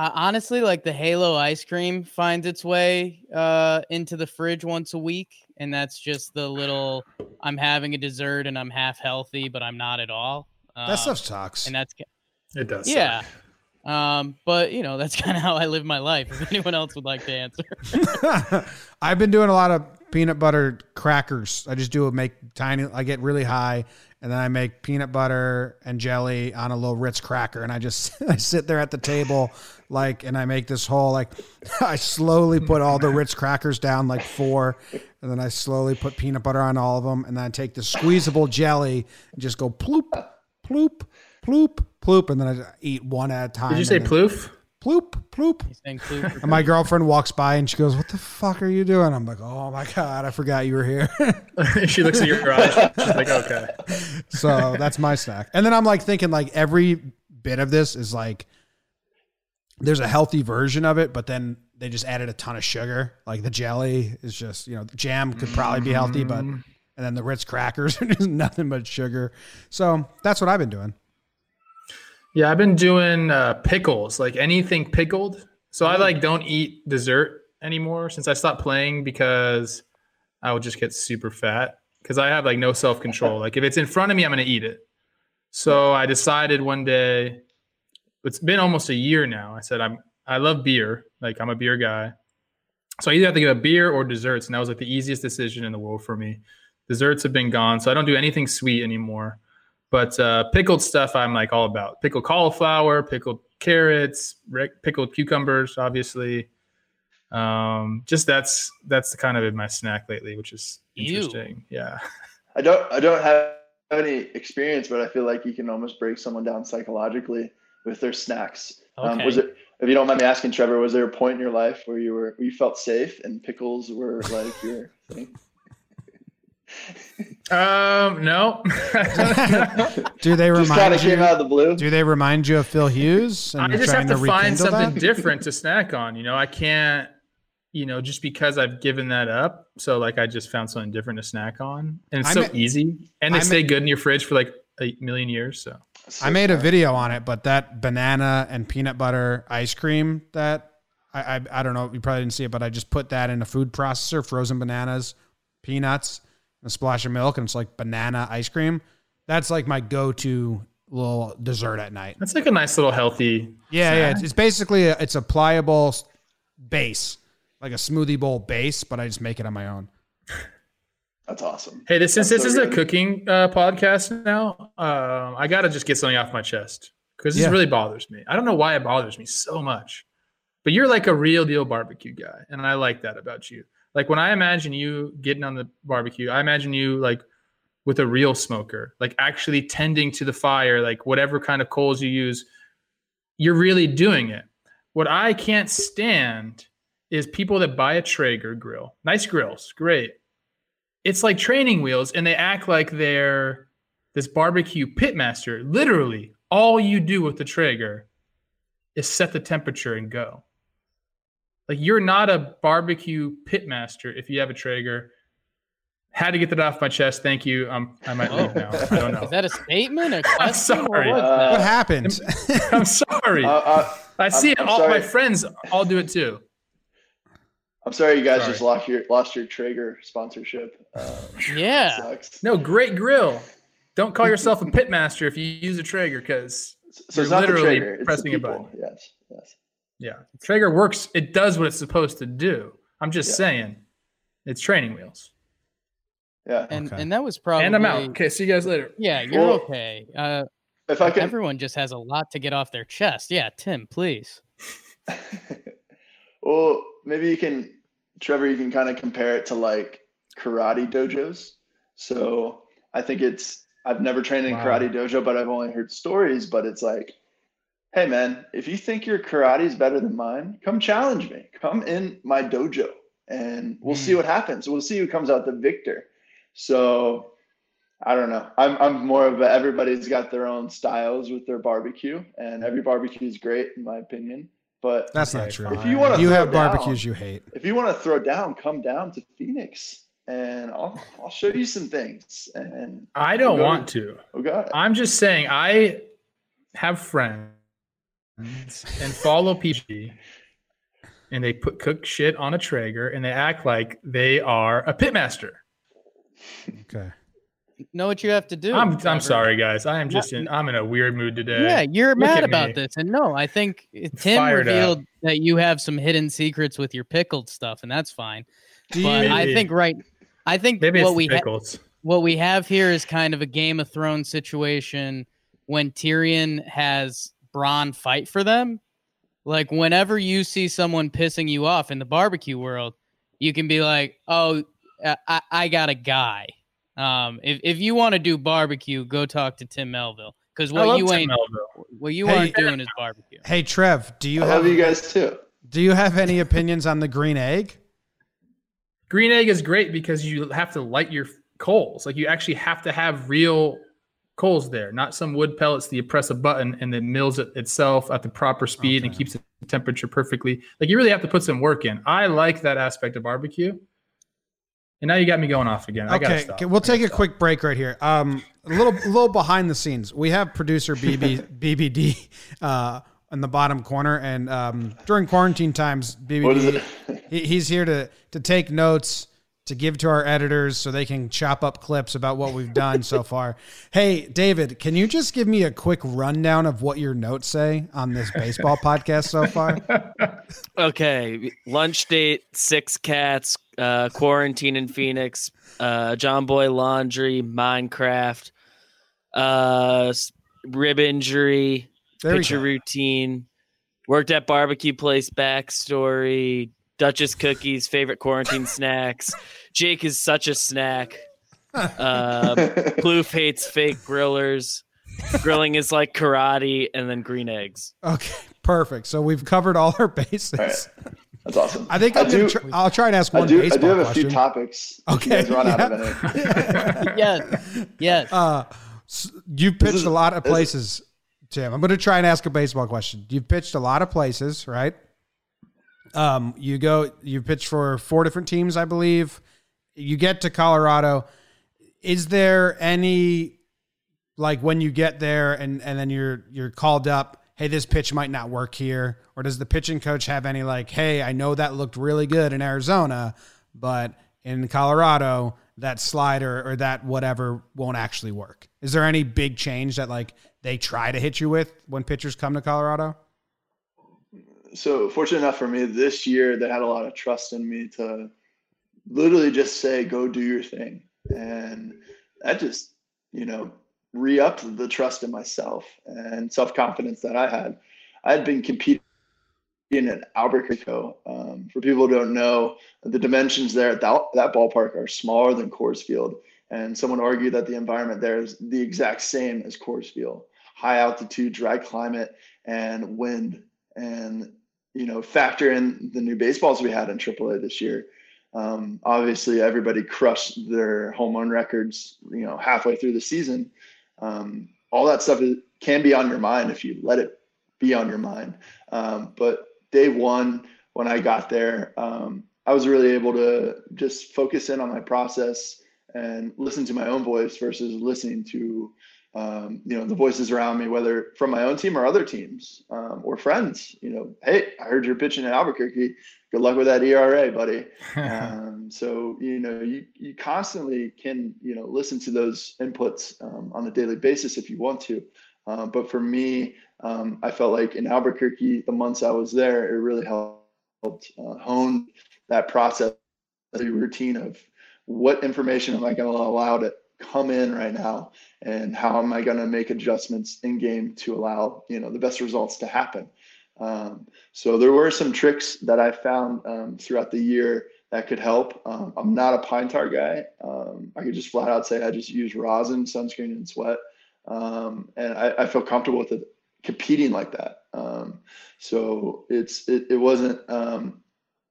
I, honestly, like the Halo ice cream finds its way uh into the fridge once a week, and that's just the little. I'm having a dessert and I'm half healthy, but I'm not at all. Um, that stuff sucks. and that's It does. suck. yeah. Um, but you know, that's kind of how I live my life. If anyone else would like to answer. I've been doing a lot of peanut butter crackers. I just do a make tiny. I get really high, and then I make peanut butter and jelly on a little Ritz cracker, and I just I sit there at the table like, and I make this whole like. I slowly put all the Ritz crackers down like four, and then I slowly put peanut butter on all of them, and then I take the squeezable jelly and just go ploop, ploop, ploop, ploop, and then I eat one at a time. Did you say and then ploof? ploop, ploop? He's saying clue for And my girlfriend walks by and she goes, "What the fuck are you doing?" I'm like, "Oh my god, I forgot you were here." she looks at your eyes. She's like, okay. so that's my snack. And then I'm like thinking, like every bit of this is like there's a healthy version of it, but then they just added a ton of sugar. Like the jelly is just, you know, jam could probably be healthy, but and then the Ritz crackers are just nothing but sugar. So that's what I've been doing. Yeah, I've been doing uh, pickles, like anything pickled. So I like don't eat dessert anymore since I stopped playing because I would just get super fat because I have like no self control. Like if it's in front of me, I'm gonna eat it. So I decided one day. It's been almost a year now. I said I'm I love beer. Like I'm a beer guy. So I either have to get a beer or desserts, and that was like the easiest decision in the world for me. Desserts have been gone, so I don't do anything sweet anymore. But uh, pickled stuff, I'm like all about pickled cauliflower, pickled carrots, rec- pickled cucumbers, obviously. Um, just that's that's the kind of been my snack lately, which is Ew. interesting. Yeah. I don't I don't have any experience, but I feel like you can almost break someone down psychologically with their snacks. Um, was it if you don't mind me asking, Trevor, was there a point in your life where you were where you felt safe and pickles were like your thing? Um, no. Do they remind Just kind remind of came you? out of the blue. Do they remind you of Phil Hughes? And I you're just have trying to find something that? different to snack on. You know, I can't, you know, just because I've given that up. So like I just found something different to snack on. And it's I so ma- easy. And they I ma- stay good in your fridge for like a million years. So So I made a video on it, but that banana and peanut butter ice cream that I, I I don't know, you probably didn't see it, but I just put that in a food processor, frozen bananas, peanuts, and a splash of milk, and it's like banana ice cream. That's like my go-to little dessert at night. that's like a nice little healthy. Yeah, yeah. It's, it's basically a, it's a pliable base, like a smoothie bowl base, but I just make it on my own. That's awesome. Hey, this, since That's this so is a cooking uh, podcast now, um, I got to just get something off my chest because this Yeah. really bothers me. I don't know why it bothers me so much, but you're like a real deal barbecue guy, and I like that about you. Like when I imagine you getting on the barbecue, I imagine you like with a real smoker, like actually tending to the fire, like whatever kind of coals you use, you're really doing it. What I can't stand is people that buy a Traeger grill, nice grills, great it's like training wheels and they act like they're this barbecue pitmaster. Literally, all you do with the Traeger is set the temperature and go. Like you're not a barbecue pitmaster if you have a Traeger. Had to get that off my chest. Thank you. Um, I might leave now. I don't know. Is that a statement? A question? What sorry. was Uh. What happened? I'm sorry. Uh, uh, I see I'm- it. I'm All my friends all do it too. I'm sorry you guys Sorry. just lost your lost your Traeger sponsorship. Um, Yeah. sucks. No, great grill. Don't call yourself a pitmaster if you use a Traeger because So You're it's not the literally Traeger, it's the pressing a button. Yes, yes. Yeah. Traeger works. It does what it's supposed to do. I'm just Yeah. saying it's training wheels. Yeah. And Okay. and that was probably and I'm out. Okay. See you guys later. Yeah, you're Well, okay. Uh, If I can everyone just has a lot to get off their chest. Yeah, Tim, please. well, maybe you can, Trevor, you can kind of compare it to like karate dojos. So I think it's, I've never trained in Wow. karate dojo, but I've only heard stories, but it's like, hey man, if you think your karate is better than mine, come challenge me. Come in my dojo and we'll mm. see what happens. We'll see who comes out the victor. So I don't know. I'm I'm more of a, everybody's got their own styles with their barbecue, and every barbecue is great in my opinion. But that's not true. If you want to, you have down, barbecues you hate. If you want to throw down, come down to Phoenix, and I'll I'll show you some things. And I don't we'll want to. Okay. Oh, I'm just saying I have friends and follow people, and they put cook shit on a Traeger, and they act like they are a pitmaster. Okay know what you have to do. I'm I'm sorry, guys. I am just in I'm in a weird mood today. Yeah, you're Look mad about me. this, and no, I think Tim revealed up. that you have some hidden secrets with your pickled stuff, and that's fine. Do but I think right, I think maybe what we ha- what we have here is kind of a Game of Thrones situation when Tyrion has Bronn fight for them. Like whenever you see someone pissing you off in the barbecue world, you can be like, "Oh, I, I got a guy." Um, if, if you want to do barbecue, go talk to Tim Melville because what you Tim ain't Melville. what you hey, aren't doing is barbecue. Hey Trev, do you I have you guys too? Do you have any opinions on the green egg? Green egg is great because you have to light your coals. Like you actually have to have real coals there, not some wood pellets that you press a button and then mills it itself at the proper speed okay. and keeps the temperature perfectly. Like you really have to put some work in. I like that aspect of barbecue. And now you got me going off again. Okay, okay we'll take a stop. quick break right here. Um, a little, a little behind the scenes. We have producer BB BBD uh, in the bottom corner, and um, during quarantine times, BBD he, he's here to to take notes to give to our editors so they can chop up clips about what we've done so far. Hey, David, can you just give me a quick rundown of what your notes say on this baseball podcast so far? Okay, lunch date, six cats, uh, quarantine in Phoenix, uh, Jomboy Laundry, Minecraft, uh, rib injury, there pitcher routine, worked at barbecue place backstory, Duchess cookies, favorite quarantine snacks. Jake is such a snack. Uh, Plouffe hates fake grillers. Grilling is like karate, and then green eggs. Okay, perfect. So we've covered all our bases. That's awesome. I think I do, tr- I'll try and ask one. I do, I do have a few topics. Okay, run yeah. out of minute. yes, yes. Uh, so you pitched is, a lot of places, Tim. I'm going to try and ask a baseball question. You've pitched a lot of places, right? Um, you go, you pitch for four different teams, I believe. You get to Colorado. Is there any like when you get there and and then you're you're called up, hey, this pitch might not work here, or does the pitching coach have any like, hey, I know that looked really good in Arizona, but in Colorado, that slider or that whatever won't actually work. Is there any big change that like they try to hit you with when pitchers come to Colorado? so fortunate enough for me this year, they had a lot of trust in me to literally just say, go do your thing. And that just, you know, re upped the trust in myself and self confidence that I had. I had been competing in Albuquerque. Um, for people who don't know, the dimensions there at that, that ballpark are smaller than Coors Field. And someone argued that the environment there is the exact same as Coors Field high altitude, dry climate, and wind. And you know, factor in the new baseballs we had in AAA this year. Um, obviously, everybody crushed their home run records, you know, halfway through the season. Um, all that stuff is, can be on your mind if you let it be on your mind. Um, but day one, when I got there, um, I was really able to just focus in on my process and listen to my own voice versus listening to um, you know the voices around me, whether from my own team or other teams um, or friends. You know, hey, I heard you're pitching in Albuquerque. Good luck with that ERA, buddy. um, so you know, you you constantly can you know listen to those inputs um, on a daily basis if you want to. Uh, but for me, um, I felt like in Albuquerque, the months I was there, it really helped uh, hone that process, the routine of what information am I going to allow to come in right now and how am I going to make adjustments in game to allow you know the best results to happen. Um, so there were some tricks that I found um, throughout the year that could help. Um, I'm not a pine tar guy. Um, I could just flat out say I just use rosin, sunscreen, and sweat, um, and I, I, feel comfortable with it competing like that. so it's it, it wasn't um,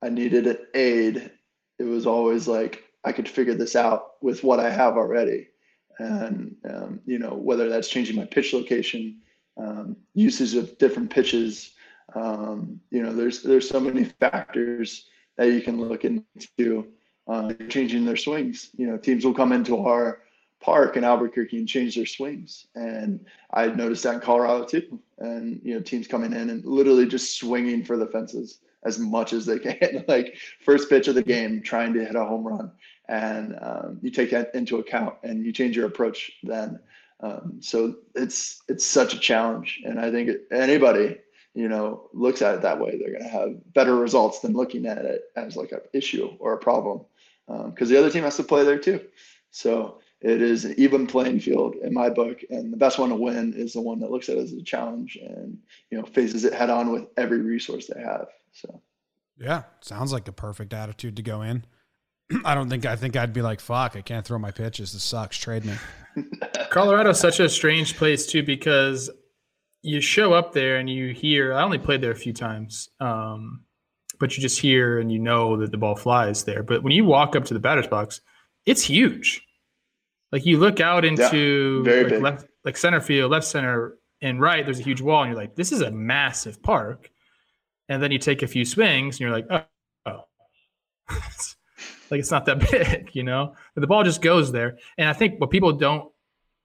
I needed an aid. It was always like I could figure this out with what I have already, and um, you know whether that's changing my pitch location, um, of different pitches. Um, you know, there's there's so many factors that you can look into uh, changing their swings. You know, teams will come into our park in Albuquerque and change their swings. And I noticed that in Colorado too. And, you know, teams coming in and literally just swinging for the fences as much as they can. like first pitch of the game, trying to hit a home run. And um, you take that into account and you change your approach then. Um, so it's it's such a challenge. And I think anybody, you know, looks at it that way, they're going to have better results than looking at it as like an issue or a problem because um, the other team has to play there too. So it is an even playing field in my book, and the best one to win is the one that looks at it as a challenge and you know faces it head on with every resource they have. So, yeah, sounds like a perfect attitude to go in. I don't think I think I'd be like, "Fuck, I can't throw my pitches. This sucks. Trade me." Colorado's such a strange place too because you show up there and you hear. I only played there a few times, um, but you just hear and you know that the ball flies there. But when you walk up to the batter's box, it's huge. Like you look out into yeah, like left, like center field, left center, and right. There's a huge wall, and you're like, this is a massive park. And then you take a few swings, and you're like, oh, oh. like it's not that big, you know. But the ball just goes there. And I think what people don't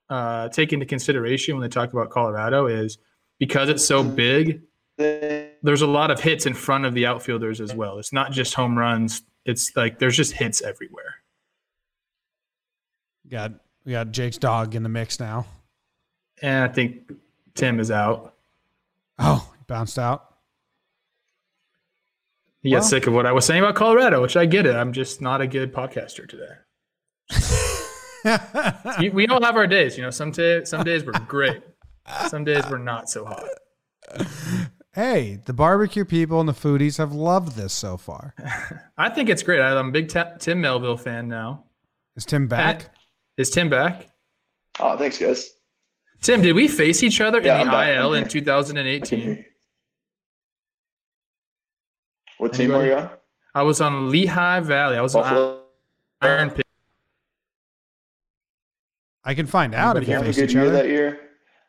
uh, take into consideration when they talk about Colorado is because it's so big. There's a lot of hits in front of the outfielders as well. It's not just home runs. It's like there's just hits everywhere. Got we got Jake's dog in the mix now. And I think Tim is out. Oh, he bounced out. He well, got sick of what I was saying about Colorado, which I get it. I'm just not a good podcaster today. we all have our days, you know. Some t- some days we're great. Some days we're not so hot. Hey, the barbecue people and the foodies have loved this so far. I think it's great. I'm a big t- Tim Melville fan now. Is Tim back? Is Tim back? Oh, thanks, guys. Tim, did we face each other yeah, in the I'm IL in 2018? What team Anybody? were you on? I was on Lehigh Valley. I was Buffalo. on Iron Pig. I can find out if you faced each other that year.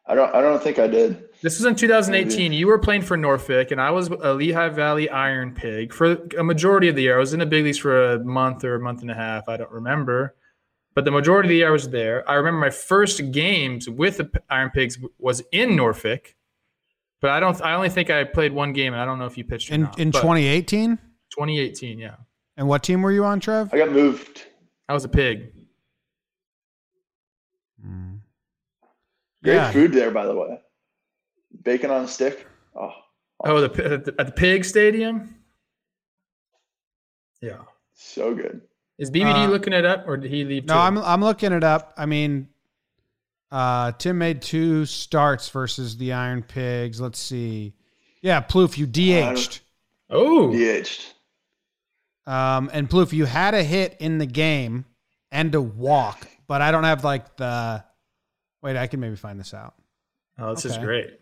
I don't. I don't think I did. This was in 2018. You were playing for Norfolk, and I was a Lehigh Valley Iron Pig for a majority of the year. I was in the big leagues for a month or a month and a half. I don't remember but the majority of the year I was there. I remember my first games with the Iron Pigs was in Norfolk, but I don't. I only think I played one game, and I don't know if you pitched in not, in 2018. 2018, yeah. And what team were you on, Trev? I got moved. I was a pig. Mm. Great yeah. food there, by the way. Bacon on a stick. Oh. Oh, the at the, at the pig stadium. Yeah. So good. Is BBD uh, looking it up, or did he leave? No, too? I'm I'm looking it up. I mean, uh, Tim made two starts versus the Iron Pigs. Let's see. Yeah, Plouffe, you DH'd. oh, DH'd. Um, and Plouffe, you had a hit in the game and a walk, but I don't have like the. Wait, I can maybe find this out. Oh, this okay. is great.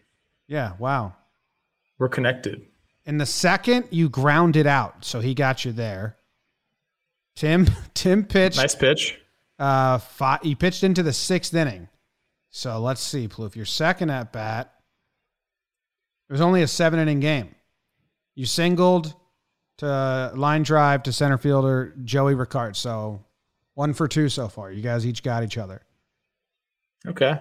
Yeah. Wow. We're connected. In the second, you grounded out, so he got you there. Tim Tim pitched. Nice pitch. Uh, five, he pitched into the sixth inning. So let's see, Plouffe. Your second at bat. It was only a seven inning game. You singled to line drive to center fielder Joey Rickard. So one for two so far. You guys each got each other. Okay.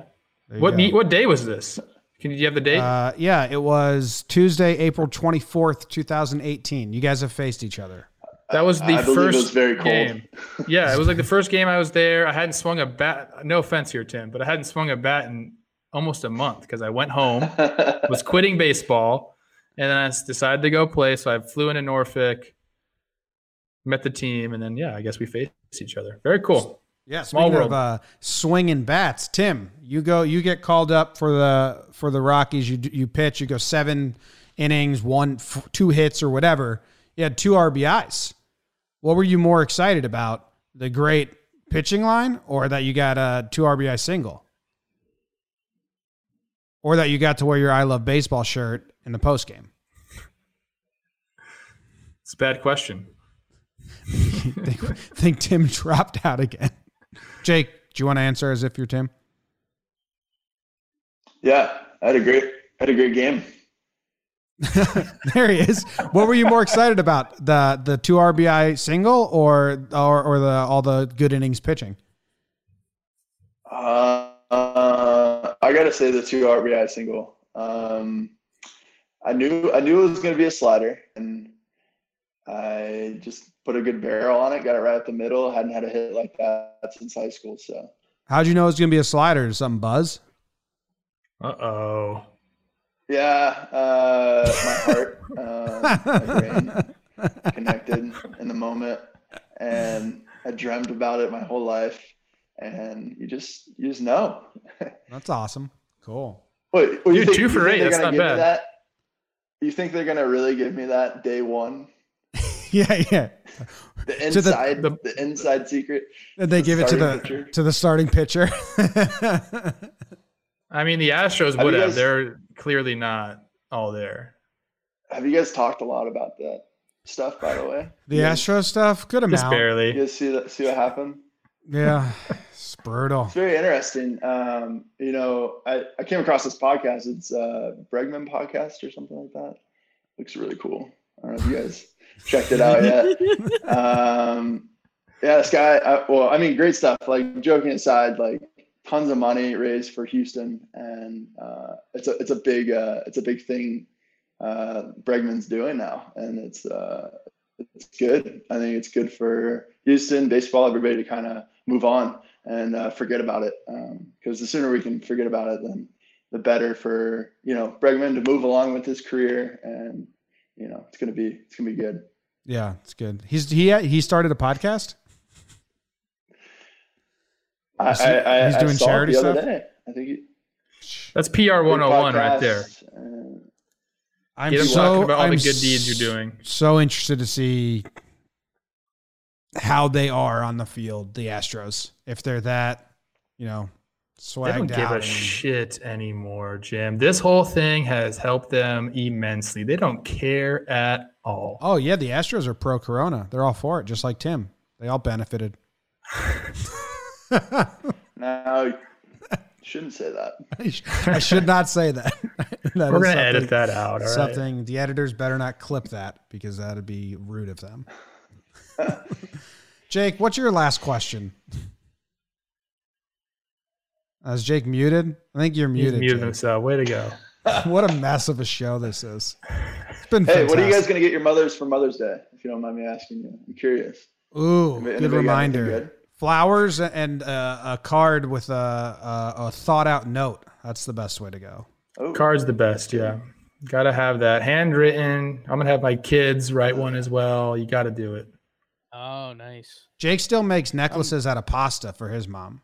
What go. what day was this? Can you have the date? Uh, yeah, it was Tuesday, April twenty fourth, two thousand eighteen. You guys have faced each other. That was the I first was very cold. game. yeah, it was like the first game I was there. I hadn't swung a bat. No offense here, Tim, but I hadn't swung a bat in almost a month because I went home, was quitting baseball, and then I decided to go play. So I flew into Norfolk, met the team, and then yeah, I guess we faced each other. Very cool. Yeah, small world. Of, uh, swinging bats, Tim, you go. You get called up for the for the Rockies. You you pitch. You go seven innings, one f- two hits or whatever. You had two RBIs. What were you more excited about? The great pitching line or that you got a two RBI single? Or that you got to wear your I love baseball shirt in the post game? It's a bad question. think, think Tim dropped out again. Jake, do you want to answer as if you're Tim? Yeah, I had a great had a great game. there he is. What were you more excited about? The the two RBI single or or or the all the good innings pitching? Uh, uh, I gotta say the two RBI single. Um, I knew I knew it was gonna be a slider, and I just put a good barrel on it. Got it right at the middle. Hadn't had a hit like that since high school. So How'd you know it was gonna be a slider? Did something buzz? Uh oh. Yeah, uh, my heart, uh, my brain connected in the moment, and I dreamt about it my whole life. And you just you just know. That's awesome. Cool. Wait, well, you Dude, think, two for think eight, they're that's gonna not bad. That? You think they're gonna really give me that day one? Yeah, yeah. The To the- inside, the- the, inside secret. And they The give it to the pitcher. to the starting pitcher. I mean, the Astros would you have. guys- They're clearly not all there. Have you guys talked a lot about that stuff? By the way, the You guys- Astro stuff, good Just amount. You barely. guys see that? See what happened? Yeah, it's brutal. It's very interesting. Um, you know, I, I came across this podcast. It's uh Bregman podcast or something like that. Looks really cool. I don't know if you guys checked it out yet. Um, yeah, this guy. I, well, I mean, great stuff. Like joking aside, like tons of money raised for Houston, and uh, it's a it's a big uh, it's a big thing. Uh, Bregman's doing now, and it's uh, it's good. I think it's good for Houston baseball, everybody to kind of move on and uh, forget about it. Because the sooner we can forget about it, then the better for you know Bregman to move along with his career, and you know it's gonna be it's gonna be good. Yeah, it's good. He's he he started a podcast. I, he- I, I, he's I doing saw charity stuff? day. I think he, That's PR 101 right there. podcast, and- I'm Get him so talking about all I'm the good deeds you're doing. So interested to see how they are on the field, the Astros. If they're that, you know, They don't give a and- shit anymore, Jim. This whole thing has helped them immensely. They don't care at all. oh yeah, the Astros are pro Corona. They're all for it, just like Tim. They all benefited. now you shouldn't say that. I should not say that. That We're gonna edit that out. All right. something the editors better not clip that because that'd be rude of them. Jake, what's your last question? Uh, Is Jake muted? I think you're He's muted. muted Jake. himself. Way to go. what a mess of a show this is. It's been Hey, what are you guys gonna get your mothers for Mother's Day? If you don't mind me asking you, I'm curious. Ooh, Anybody- good anybody got reminder. Good? Flowers and uh, a card with a, a, a thought out note. That's the best way to go. Oh, Card's the best. Yeah. Gotta have that handwritten. I'm gonna have my kids write one as well. You gotta do it. Oh, nice. Jake still makes necklaces out of pasta for his mom.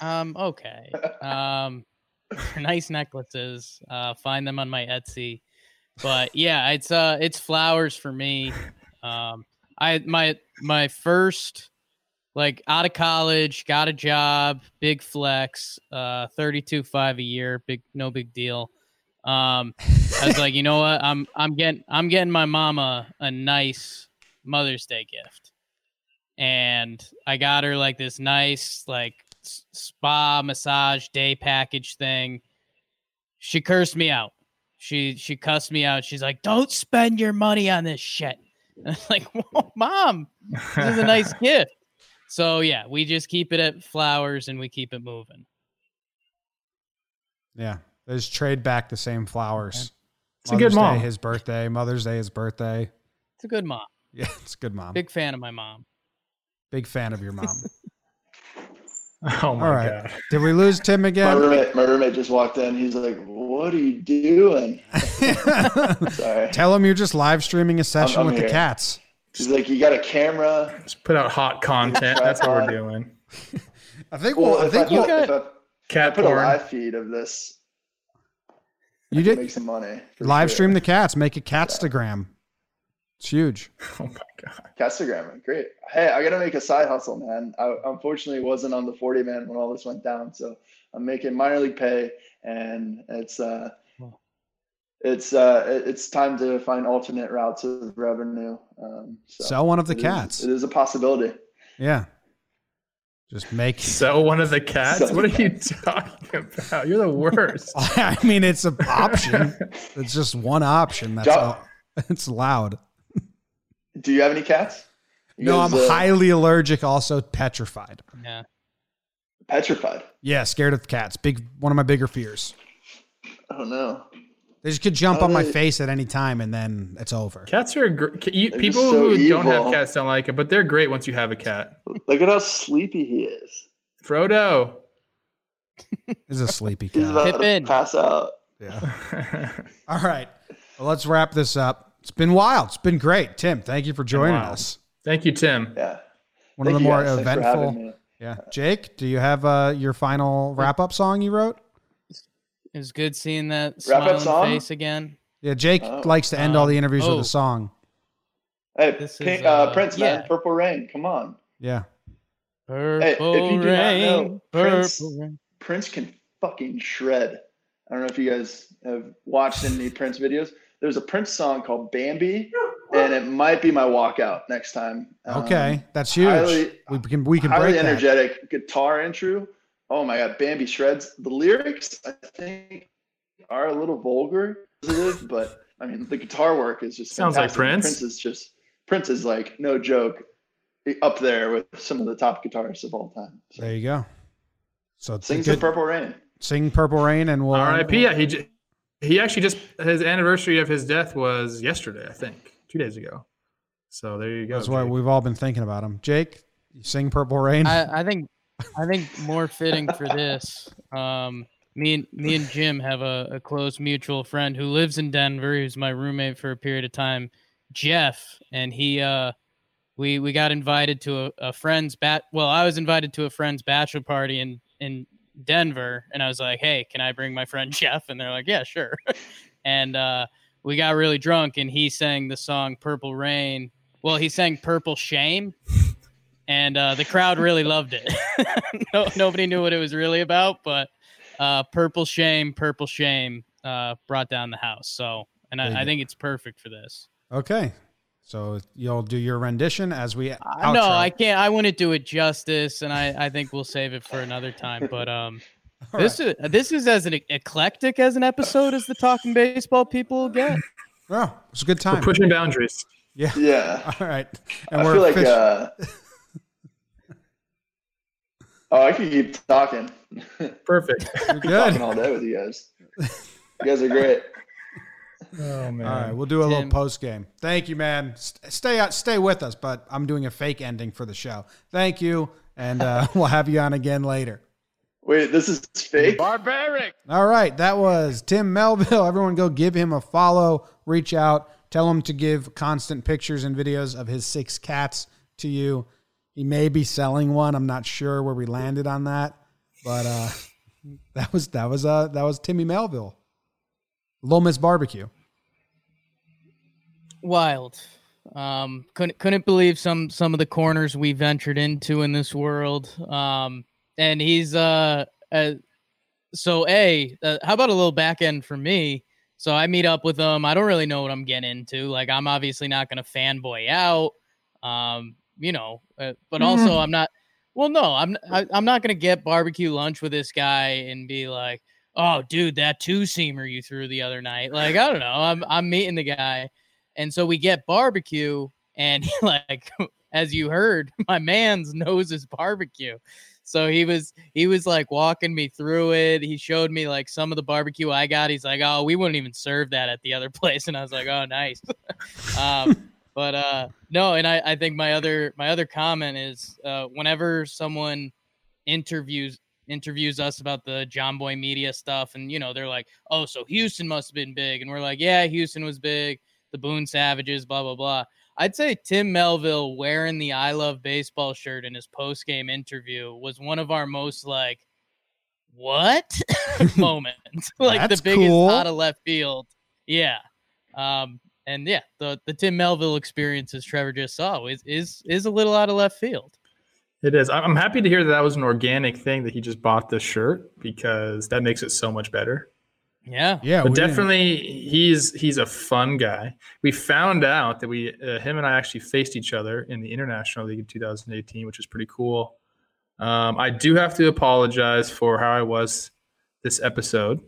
Um, okay. Um, nice necklaces. Uh, find them on my Etsy. But yeah, it's uh, it's flowers for me. Um, I my my first like out of college, got a job, big flex, uh, thirty two five a year, big no big deal. Um, I was like, you know what? I'm I'm getting I'm getting my mama a nice Mother's Day gift, and I got her like this nice like spa massage day package thing. She cursed me out. She she cussed me out. She's like, "Don't spend your money on this shit." Like, "Mom, this is a nice gift." So yeah, we just keep it at flowers and we keep it moving. Yeah. They just trade back the same flowers. It's a good Mother's Day, mom. his birthday. Mother's Day, his birthday. It's a good mom. Yeah, it's a good mom. Big, Big fan of my mom. Big fan of your mom. Oh my All right. god. Did we lose Tim again? my again? roommate, my roommate just walked in. He's like, "What are you doing?" Sorry. Tell him you're just live streaming a session I'm with the cats. He's like, "You got a camera?" Just put out hot content. That's what we're doing. I think Well, well, I think I you, put, if I, I Cat put a porn. live feed of this, you did make some money. live sure. stream the cats, make a catstagram. It's huge. Oh my god. Castagram, great. Hey, I gotta make a side hustle, man. I unfortunately wasn't on the 40 man when all this went down, so I'm making minor league pay, and it's uh, it's uh, it's time to find alternate routes of revenue. Um, so Sell one of the it is- cats. it is a possibility. Yeah. Just make. Sell one of the cats? Sell what are you talking about? You're the worst. I mean, it's an option. It's just one option. That's Jo- all. It's loud. Do you have any cats? You No, I'm uh, highly allergic. Also petrified. Yeah. petrified. Yeah, scared of cats. Big one of my bigger fears. Oh no. They just could jump How on my they- face at any time, and then it's over. Cats are gr- ca- you, people so who don't have cats don't like it, but they're great once you have a cat. Look at how sleepy he is. Frodo. This is a sleepy He's cat. about Pippin. to pass out. Yeah. All right. Well, let's wrap this up. It's been wild. It's been great. Tim, thank you for joining us. Thank you, Tim. Yeah. One Thank of the more guys. Thanks for having eventful. Yeah. Jake, do you have uh, your final wrap up song you wrote? It was good seeing that Wrap up smiling song? face again. Yeah, Jake Oh. likes to end all the Um, interviews with oh. a song. Hey, This Pink, is, uh, uh, Prince, man. yeah. Purple Rain. Come on. Yeah. Purple if you do not rain, know, Prince- rain. Prince can fucking shred. I don't know if you guys have watched any Prince videos. There's a Prince song called Bambi, and it might be my walkout next time. Um, Okay. That's huge. highly- we can we can highly break that. energetic guitar intro. Oh my god, Bambi shreds. The lyrics, I think, are a little vulgar, but I mean, the guitar work is just Sounds like. Prince. Prince is just Prince is like no joke, up there with some of the top guitarists of all time. So, There you go. So sing good, the Purple Rain. sing Purple Rain and we'll R.I.P. Yeah, he j- he actually just his anniversary of his death was yesterday, I think, two days ago. So there you go. That's why we've all been thinking about him. Jake, you sing Purple Rain. I, I think I think more fitting for this. Um, me and me and Jim have a, a close mutual friend who lives in Denver. Who's my roommate for a period of time, Jeff, and he uh, we we got invited to a, a friend's bat. Well, I was invited to a friend's bachelor party in in Denver, and I was like, "Hey, can I bring my friend Jeff?" And they're like, "Yeah, sure." and uh, we got really drunk, and he sang the song "Purple Rain." Well, he sang "Purple Shame." And uh, the crowd really loved it. no, nobody knew what it was really about, but uh, "Purple Shame, Purple Shame" uh, brought down the house. So, and I, I think it's perfect for this. okay. So you'll do your rendition as we Uh, outro. no, I can't. I wouldn't do it justice, and I, I think we'll save it for another time. But um, All this is this is as an eclectic as an episode as the talking baseball people get. Oh, it's a good we're time. pushing boundaries. Yeah. Yeah, All right. And I we're feel like. Fish- oh, I could keep talking. Perfect. good. Talking all day with you guys. You guys are great. Oh man. All right, we'll do a little post game. Thank you, man. S- Stay out, stay with us, but I'm doing a fake ending for the show. Thank you, and uh, we'll have you on again later. Wait, this is fake. Barbaric. All right, that was Tim Melville. Everyone, go give him a follow. Reach out. Tell him to give constant pictures and videos of his six cats to you. He may be selling one. I'm not sure where we landed on that, but uh, that was that was uh that was Timmy Melville. Miss Barbecue. Wild. Um, couldn't couldn't believe some some of the corners we ventured into in this world. Um, and he's uh, uh so a uh, how about a little back end for me? So I meet up with him. I don't really know what I'm getting into. Like I'm obviously not gonna fanboy out. Um, you know, uh, but also I'm not. Well, no, I'm I, I'm not gonna get barbecue lunch with this guy and be like, oh, dude, that two seamer you threw the other night. Like I don't know. I'm I'm meeting the guy. And so we get barbecue, and like as you heard, my man's knows his barbecue. So he was he was like walking me through it. He showed me like some of the barbecue I got. He's like, "Oh, we wouldn't even serve that at the other place," and I was like, "Oh, nice." um, but uh, no, and I I think my other my other comment is uh, whenever someone interviews interviews us about the Jomboy Media stuff, and you know they're like, "Oh, so Houston must have been big," and we're like, "Yeah, Houston was big." The Boone Savages, blah blah blah. I'd say Tim Melville wearing the I Love Baseball shirt in his post game interview was one of our most like, what moments? like That's the biggest cool. out of left field. Yeah. Um, and yeah, the the Tim Melville experience, as Trevor just saw, is is is a little out of left field. It is. I'm I'm happy to hear that that was an organic thing that he just bought this shirt because that makes it so much better. Yeah. Yeah, but we didn't- definitely he's he's a fun guy. We found out that we uh, him and I actually faced each other in the International League in 2018, which is pretty cool. Um, I do have to apologize for how I was this episode.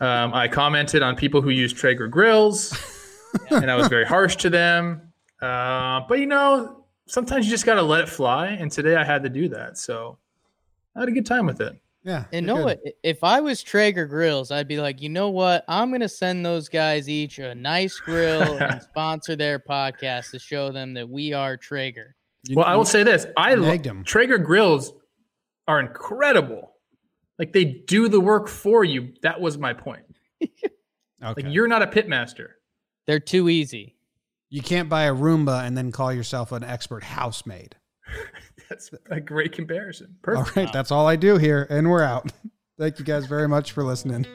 Um, I commented on people who use Traeger grills, and I was very harsh to them. Uh, but you know, sometimes you just got to let it fly, and today I had to do that. So I had a good time with it. Yeah. And know what? If I was Traeger Grills, I'd be like, you know what? I'm gonna send those guys each a nice grill and sponsor their podcast to show them that we are Traeger. You- Well, I will say this: I lo- nagged him. Traeger grills are incredible. Like they do the work for you. That was my point. Okay. Like you're not a pitmaster. They're too easy. you can't buy a Roomba and then call yourself an expert housemaid. That's a great comparison. Perfect. All right, that's all I do here, and we're out. Thank you guys very much for listening.